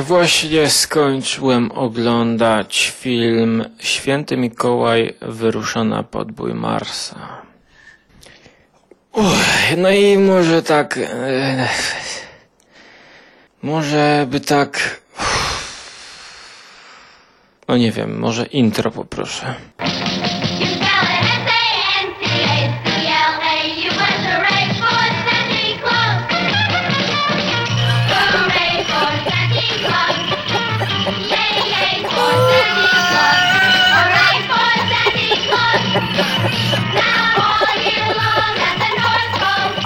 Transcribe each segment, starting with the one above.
właśnie skończyłem oglądać film Święty Mikołaj wyrusza na podbój Marsa. Uch, no i może tak... E, może by tak... No nie wiem, może intro poproszę. For Santa Claus.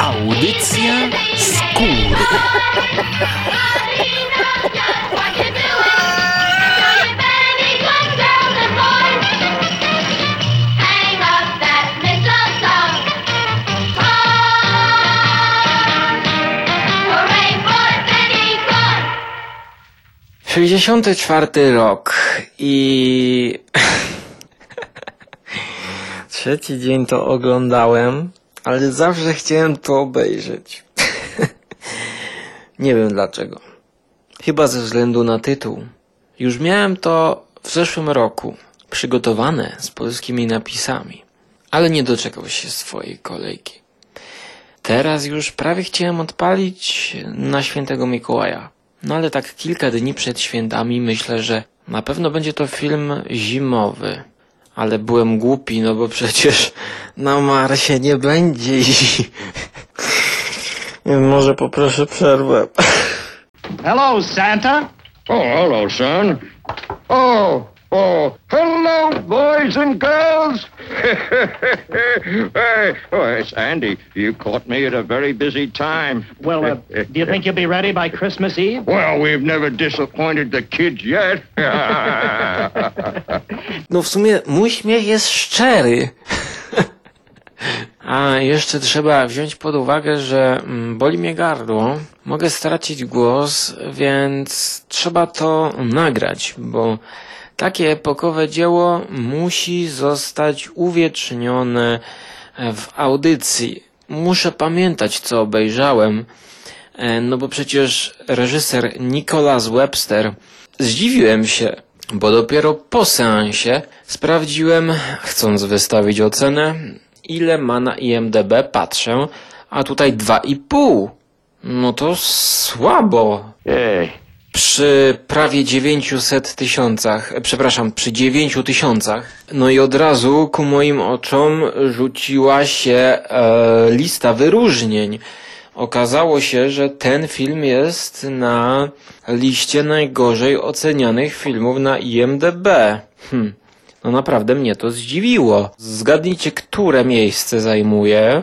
64 rok i trzeci dzień to oglądałem, ale zawsze chciałem to obejrzeć. Nie wiem dlaczego. Chyba ze względu na tytuł. Już miałem to w zeszłym roku, przygotowane z polskimi napisami, ale nie doczekał się swojej kolejki. Teraz już prawie chciałem odpalić na świętego Mikołaja. No ale tak kilka dni przed świętami myślę, że na pewno będzie to film zimowy. Ale byłem głupi, no bo przecież na Marsie nie będzie. Może poproszę przerwę. Hello, Santa. Oh, hello, son. Oh, oh, hello, boys and girls. hey, oh, it's Andy. You caught me at a very busy time. Well, uh, do you think you'll be ready by Christmas Eve? Well, we've never disappointed the kids yet. No w sumie mój śmiech jest szczery. A jeszcze trzeba wziąć pod uwagę, że mm, boli mnie gardło, mogę stracić głos, więc trzeba to nagrać, bo takie epokowe dzieło musi zostać uwiecznione w audycji. Muszę pamiętać, co obejrzałem, e, no bo przecież reżyser Nicholas Webster zdziwiłem się, bo dopiero po seansie sprawdziłem, chcąc wystawić ocenę, ile ma na IMDB, patrzę, a tutaj 2,5. No to słabo. hey, Przy prawie 900 tysiącach, e, przepraszam, przy 9 tysiącach. No i od razu ku moim oczom rzuciła się e, lista wyróżnień. Okazało się, że ten film jest na liście najgorzej ocenianych filmów na IMDB. Hm. No naprawdę mnie to zdziwiło. Zgadnijcie, które miejsce zajmuje.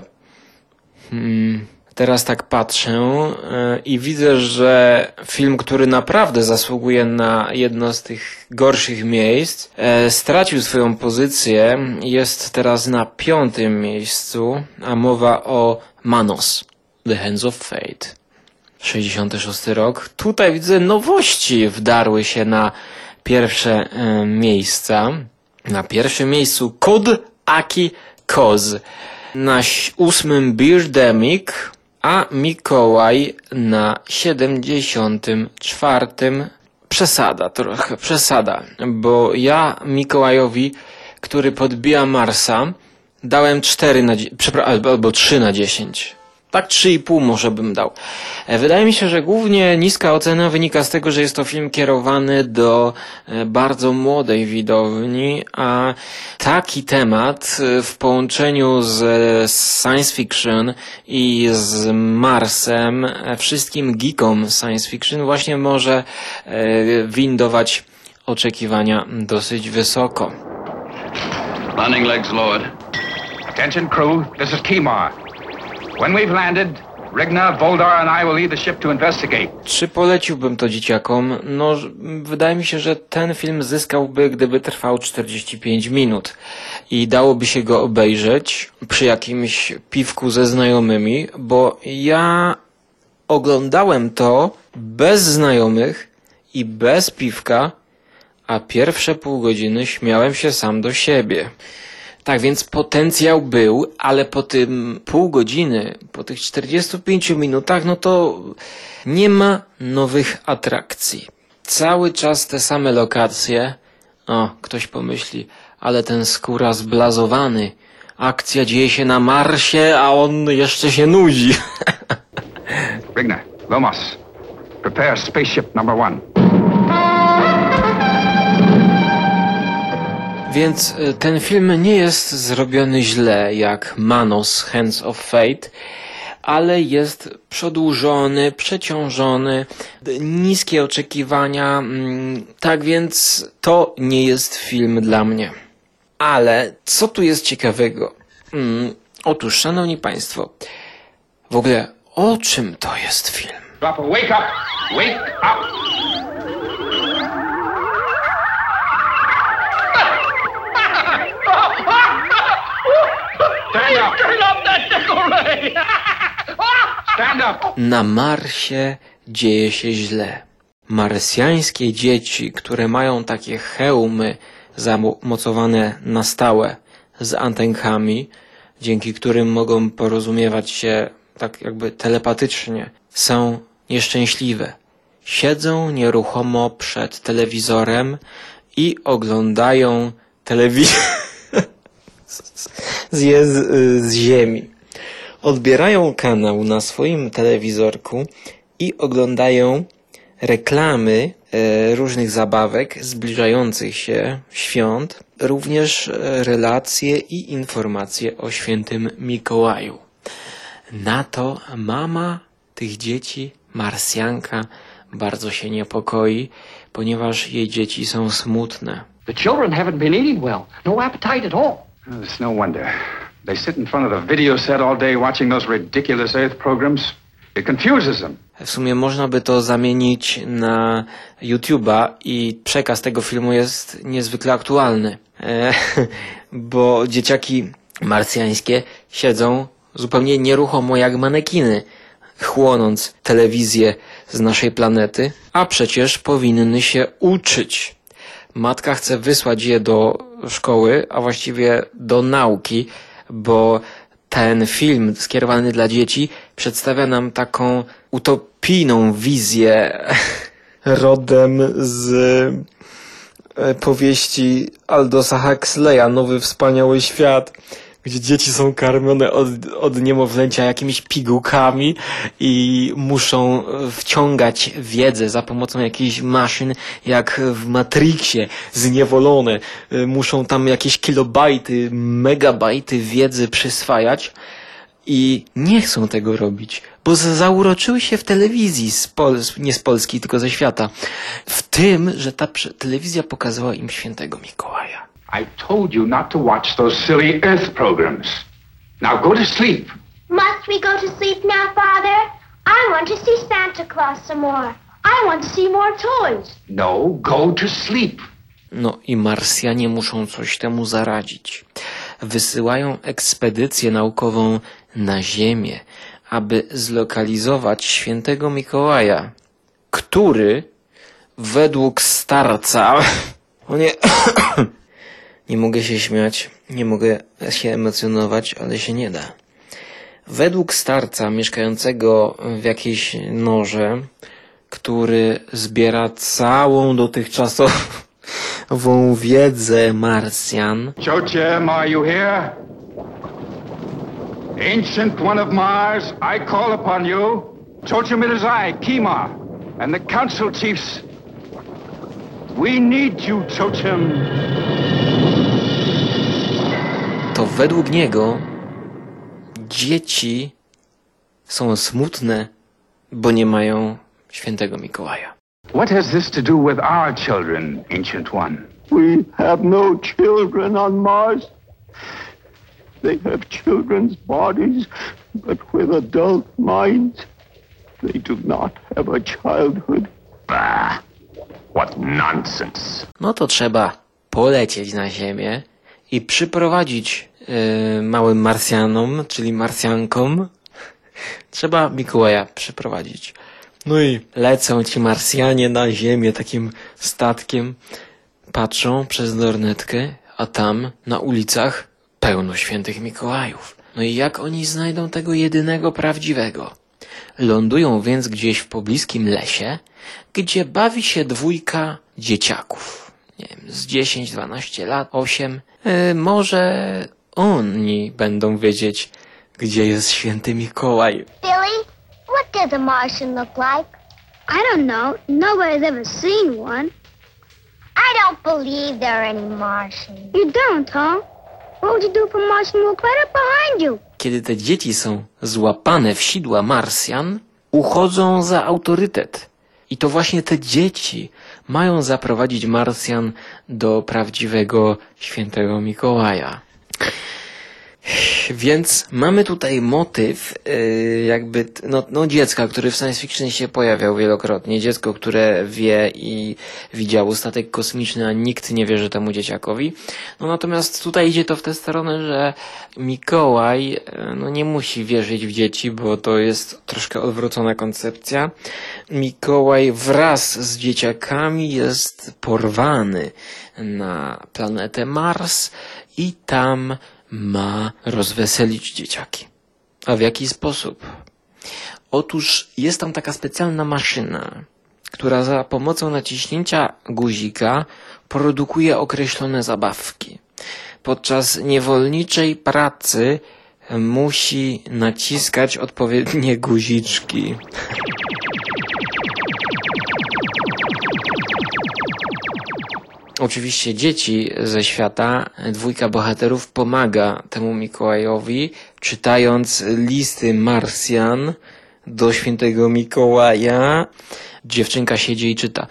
Hmm. Teraz tak patrzę e, i widzę, że film, który naprawdę zasługuje na jedno z tych gorszych miejsc, e, stracił swoją pozycję. Jest teraz na piątym miejscu, a mowa o Manos, The Hands of Fate. 66 rok. Tutaj widzę nowości wdarły się na pierwsze e, miejsca. Na pierwszym miejscu Kod Aki Koz. Na ósmym Birdemic, a Mikołaj na 74. Przesada, trochę przesada, bo ja Mikołajowi, który podbija Marsa, dałem 4 na, dzie- przepra- albo, albo 3 na 10. Tak 3,5 może bym dał. E, Wydaje mi się, że głównie niska ocena wynika z tego, że jest to film kierowany do e, bardzo młodej widowni, a taki temat e, w połączeniu z science fiction i z Marsem, wszystkim geekom science fiction właśnie może windować oczekiwania dosyć wysoko. Landing legs lowered. Attention, crew. This is Kemar. Czy poleciłbym to dzieciakom? No, wydaje mi się, że ten film zyskałby, gdyby trwał 45 minut i dałoby się go obejrzeć przy jakimś piwku ze znajomymi, bo ja oglądałem to bez znajomych i bez piwka, a pierwsze pół godziny śmiałem się sam do siebie. Tak więc potencjał był, ale po tym pół godziny, po tych 45 minutach, no to nie ma nowych atrakcji. Cały czas te same lokacje. O, ktoś pomyśli, ale ten skóra zblazowany. Akcja dzieje się na Marsie, a on jeszcze się nudzi. Rigner, Lomos, prepare spaceship number one. Więc y, ten film nie jest zrobiony źle jak Manos Hands of Fate, ale jest przedłużony, przeciążony, niskie oczekiwania, mm, tak więc to nie jest film dla mnie. Ale co tu jest ciekawego? Mm, otóż, szanowni państwo, w ogóle o czym to jest film? Wake up! Wake up! Na Marsie dzieje się źle. Marsjańskie dzieci, które mają takie hełmy zamocowane na stałe z antenkami, dzięki którym mogą porozumiewać się tak jakby telepatycznie, są nieszczęśliwe. Siedzą nieruchomo przed telewizorem i oglądają telewizję z, z, z ziemi odbierają kanał na swoim telewizorku i oglądają reklamy e, różnych zabawek zbliżających się świąt, również e, relacje i informacje o świętym Mikołaju. Na to mama tych dzieci, Marsjanka, bardzo się niepokoi, ponieważ jej dzieci są smutne. The children haven't been eating well. No appetite at all. It's no wonder. They sit in front of the video set all day watching those ridiculous Earth programs. It confuses them. W sumie można by to zamienić na YouTube'a i przekaz tego filmu jest niezwykle aktualny. E, bo dzieciaki marsjańskie siedzą zupełnie nieruchomo jak manekiny, chłonąc telewizję z naszej planety, a przecież powinny się uczyć. Matka chce wysłać je do szkoły, a właściwie do nauki, bo ten film skierowany dla dzieci przedstawia nam taką utopijną wizję rodem z e, powieści Aldosa Huxleya Nowy Wspaniały Świat, gdzie dzieci są karmione od, od niemowlęcia jakimiś pigułkami i muszą e, wciągać wiedzę za pomocą jakichś maszyn, jak w Matrixie, zniewolone. E, Muszą tam jakieś kilobajty, megabajty wiedzy przyswajać i nie chcą tego robić, bo za- zauroczyły się w telewizji, z Pol- nie z Polski, tylko ze świata, w tym, że ta telewizja pokazała im świętego Mikołaja. I told you not to watch those silly Earth programs. Now go to sleep. Must we go to sleep now, Father? I want to see Santa Claus some more. I want to see more toys. No, go to sleep. No i Marsjanie muszą coś temu zaradzić. Wysyłają ekspedycję naukową na Ziemię, aby zlokalizować świętego Mikołaja, który według starca... O nie... nie mogę się śmiać, nie mogę się emocjonować, ale się nie da. Według starca mieszkającego w jakiejś norze, który zbiera całą dotychczasową wiedzę Marsjan, Chochem, are you here? Ancient one of Mars, I call upon you. Chochem, it is I, Kima, and the council chiefs. We need you, Chochem. Według niego dzieci są smutne, bo nie mają świętego Mikołaja. What has this to do with our children, Ancient One? We have no children on Mars. They have children's bodies, but with adult minds. They do not have a childhood. Bah, what nonsense. No to trzeba polecieć na Ziemię i przyprowadzić małym Marsjanom, czyli Marsjankom, trzeba Mikołaja przyprowadzić. No i lecą ci Marsjanie na Ziemię takim statkiem, patrzą przez lornetkę, a tam na ulicach pełno świętych Mikołajów. No i jak oni znajdą tego jedynego prawdziwego? Lądują więc gdzieś w pobliskim lesie, gdzie bawi się dwójka dzieciaków. Nie wiem, z 10-12 lat, 8. E, może oni będą wiedzieć, gdzie jest święty Mikołaj. Billy, what does a Martian look like? I don't know. Nobody's ever seen one. I don't believe there are any Martians. You don't, huh? What would you do if a Martian walked right up behind you? Kiedy te dzieci są złapane w sidła Marsjan, uchodzą za autorytet. I to właśnie te dzieci mają zaprowadzić Marsjan do prawdziwego świętego Mikołaja. Więc mamy tutaj motyw yy, jakby no, no dziecka, który w science fiction się pojawiał wielokrotnie. Dziecko, które wie i widziało statek kosmiczny, a nikt nie wierzy temu dzieciakowi. No natomiast tutaj idzie to w tę stronę, że Mikołaj yy, no nie musi wierzyć w dzieci, bo to jest troszkę odwrócona koncepcja. Mikołaj wraz z dzieciakami jest porwany na planetę Mars i tam ma rozweselić dzieciaki. A w jaki sposób? Otóż jest tam taka specjalna maszyna, która za pomocą naciśnięcia guzika produkuje określone zabawki. Podczas niewolniczej pracy musi naciskać odpowiednie guziczki. Oczywiście dzieci ze świata, dwójka bohaterów pomaga temu Mikołajowi, czytając listy Marsjan do świętego Mikołaja. Dziewczynka siedzi i czyta.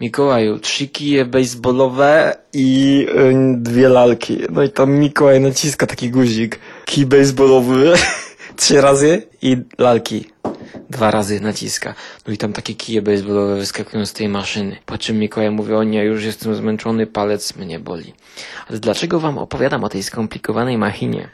Mikołaju, trzy kije baseballowe i y, dwie lalki. No i tam Mikołaj naciska taki guzik. Kij baseballowy trzy razy i lalki dwa razy naciska. No i tam takie kije baseballowe wyskakują z tej maszyny. Po czym Mikołaj mówi, o nie, już jestem zmęczony, palec mnie boli. Ale dlaczego wam opowiadam o tej skomplikowanej machinie?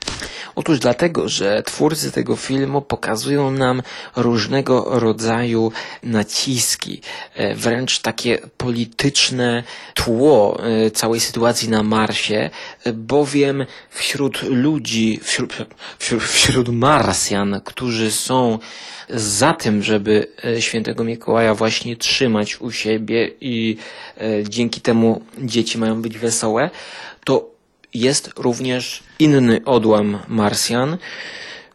Otóż dlatego, że twórcy tego filmu pokazują nam różnego rodzaju naciski, e, wręcz takie polityczne tło e, całej sytuacji na Marsie, e, bowiem wśród ludzi, wśród, wśród, wśród Marsjan, którzy są za tym, żeby e, świętego Mikołaja właśnie trzymać u siebie i e, dzięki temu dzieci mają być wesołe, to jest również inny odłam Marsjan,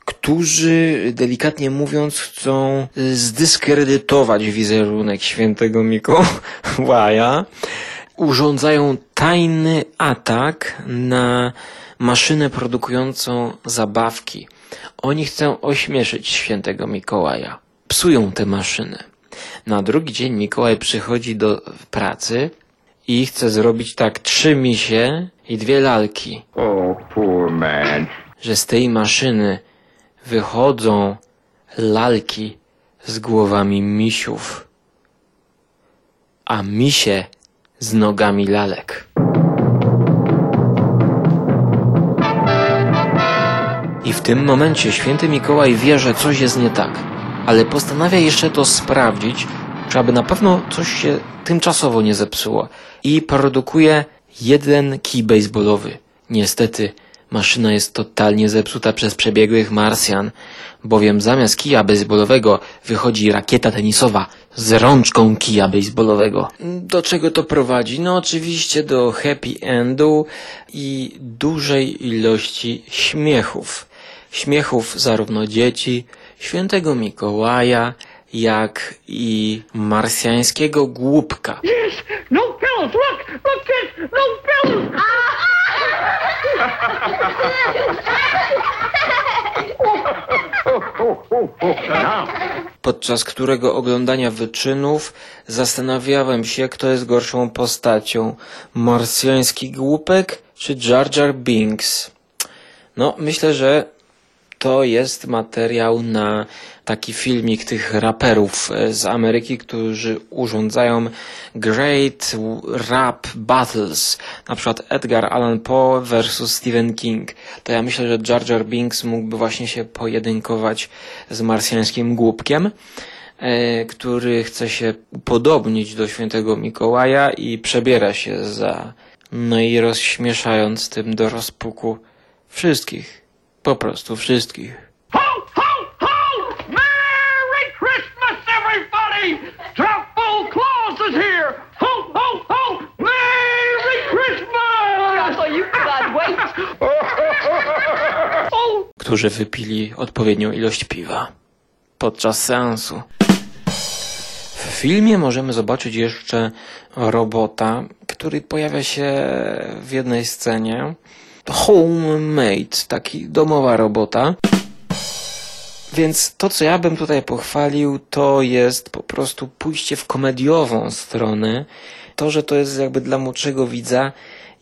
którzy delikatnie mówiąc chcą zdyskredytować wizerunek świętego Mikołaja. Urządzają tajny atak na maszynę produkującą zabawki. Oni chcą ośmieszyć świętego Mikołaja. Psują tę maszynę. Na drugi dzień Mikołaj przychodzi do pracy i chce zrobić tak trzy misie i dwie lalki. Oh, poor man. Że z tej maszyny wychodzą lalki z głowami misiów, a misie z nogami lalek. I w tym momencie święty Mikołaj wie, że coś jest nie tak, ale postanawia jeszcze to sprawdzić, czy aby na pewno coś się tymczasowo nie zepsuło. I produkuje jeden kij baseballowy. Niestety, maszyna jest totalnie zepsuta przez przebiegłych Marsjan, bowiem zamiast kija baseballowego wychodzi rakieta tenisowa z rączką kija baseballowego. Do czego to prowadzi? No oczywiście do happy endu i dużej ilości śmiechów. Śmiechów zarówno dzieci, świętego Mikołaja, jak i marsjańskiego głupka. No pillows! Look! Look! No pillows! podczas którego oglądania wyczynów zastanawiałem się, kto jest gorszą postacią. Marsjański głupek czy Jar Jar Binks? No, myślę, że to jest materiał na taki filmik tych raperów e, z Ameryki, którzy urządzają Great Rap Battles. Na przykład Edgar Allan Poe versus Stephen King. To ja myślę, że Jar Jar Binks mógłby właśnie się pojedynkować z marsjańskim głupkiem e, który chce się upodobnić do świętego Mikołaja i przebiera się za, no i rozśmieszając tym do rozpuku wszystkich, po prostu wszystkich. Ho, ho, ho! Merry Christmas, everybody! Trouble Claus is here! Ho, ho, ho! Merry Christmas! Trouble, you can't wait! Oh. Którzy wypili odpowiednią ilość piwa podczas seansu. W filmie możemy zobaczyć jeszcze robota, który pojawia się w jednej scenie. Homemade, taki domowa robota. Więc to, co ja bym tutaj pochwalił, to jest po prostu pójście w komediową stronę. To, że to jest jakby dla młodszego widza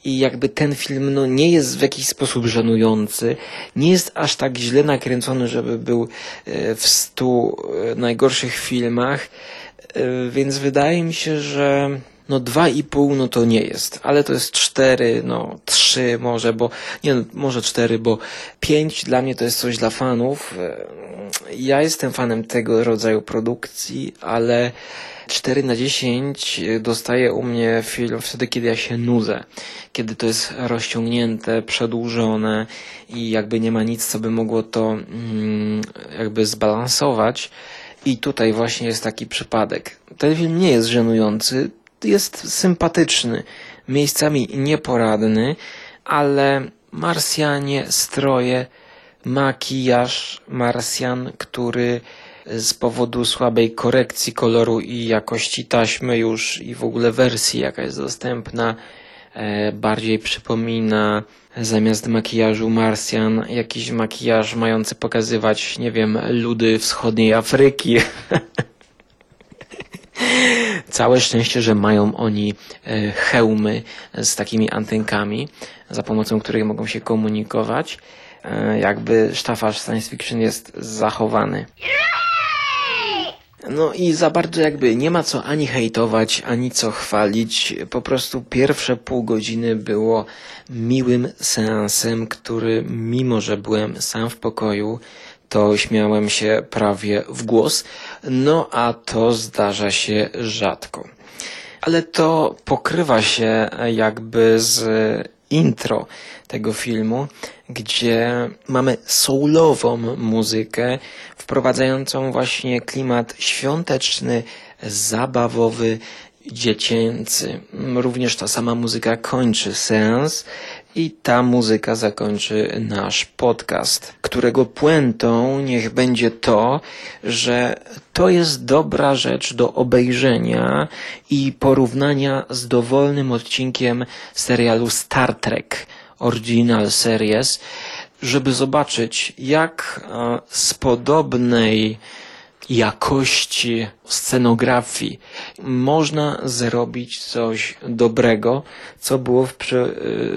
i jakby ten film no, nie jest w jakiś sposób żenujący, nie jest aż tak źle nakręcony, żeby był e, w stu e, najgorszych filmach, E, więc wydaje mi się, że no dwa i pół no to nie jest, ale to jest cztery, no trzy może, bo nie no, może cztery, bo pięć dla mnie to jest coś dla fanów. Ja jestem fanem tego rodzaju produkcji, ale 4 na 10 dostaje u mnie film wtedy, kiedy ja się nudzę. Kiedy to jest rozciągnięte, przedłużone i jakby nie ma nic, co by mogło to mm, jakby zbalansować. I tutaj właśnie jest taki przypadek. Ten film nie jest żenujący, jest sympatyczny, miejscami nieporadny, ale Marsjanie, stroje, makijaż Marsjan, który z powodu słabej korekcji koloru i jakości taśmy już i w ogóle wersji, jaka jest dostępna, e, bardziej przypomina zamiast makijażu Marsjan jakiś makijaż mający pokazywać, nie wiem, ludy wschodniej Afryki. Całe szczęście, że mają oni e, hełmy z takimi antenkami, za pomocą których mogą się komunikować. E, Jakby sztafaż science fiction jest zachowany. No i za bardzo jakby nie ma co ani hejtować, ani co chwalić. Po prostu pierwsze pół godziny było miłym seansem, który mimo, że byłem sam w pokoju, to śmiałem się prawie w głos. No a to zdarza się rzadko. Ale to pokrywa się jakby z intro tego filmu, gdzie mamy soulową muzykę, wprowadzającą właśnie klimat świąteczny, zabawowy, dziecięcy. Również ta sama muzyka kończy seans i ta muzyka zakończy nasz podcast, którego puentą niech będzie to, że to jest dobra rzecz do obejrzenia i porównania z dowolnym odcinkiem serialu Star Trek Original Series, żeby zobaczyć jak e, z podobnej jakości scenografii można zrobić coś dobrego, co było w, przy,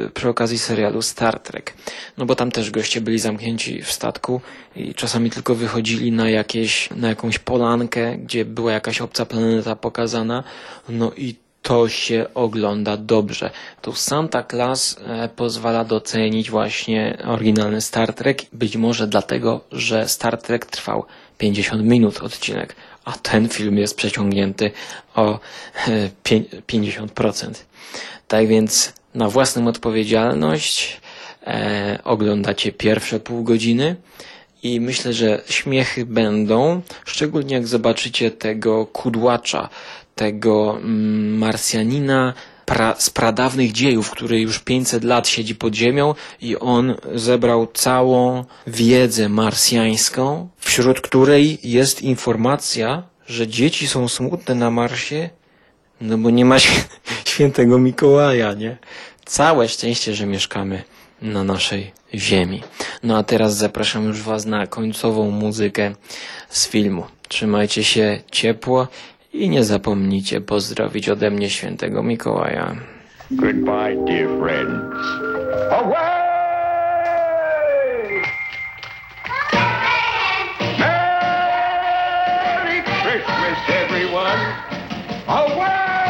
y, przy okazji serialu Star Trek. No bo tam też goście byli zamknięci w statku i czasami tylko wychodzili na jakieś, na jakąś polankę, gdzie była jakaś obca planeta pokazana, no i to się ogląda dobrze. Tu Santa Claus e, pozwala docenić właśnie oryginalny Star Trek, być może dlatego, że Star Trek trwał 50 minut odcinek, a ten film jest przeciągnięty o e, pię- 50%. Tak więc na własną odpowiedzialność e, oglądacie pierwsze pół godziny i myślę, że śmiechy będą, szczególnie jak zobaczycie tego kudłacza, tego mm, Marsjanina pra, z pradawnych dziejów, który już 500 lat siedzi pod ziemią i on zebrał całą wiedzę marsjańską, wśród której jest informacja, że dzieci są smutne na Marsie, no bo nie ma świ- świętego Mikołaja, nie? Całe szczęście, że mieszkamy na naszej ziemi. No a teraz zapraszam już Was na końcową muzykę z filmu. Trzymajcie się ciepło i nie zapomnijcie pozdrowić ode mnie świętego Mikołaja. Goodbye, dear friends. Away! Merry Christmas, everyone! Away!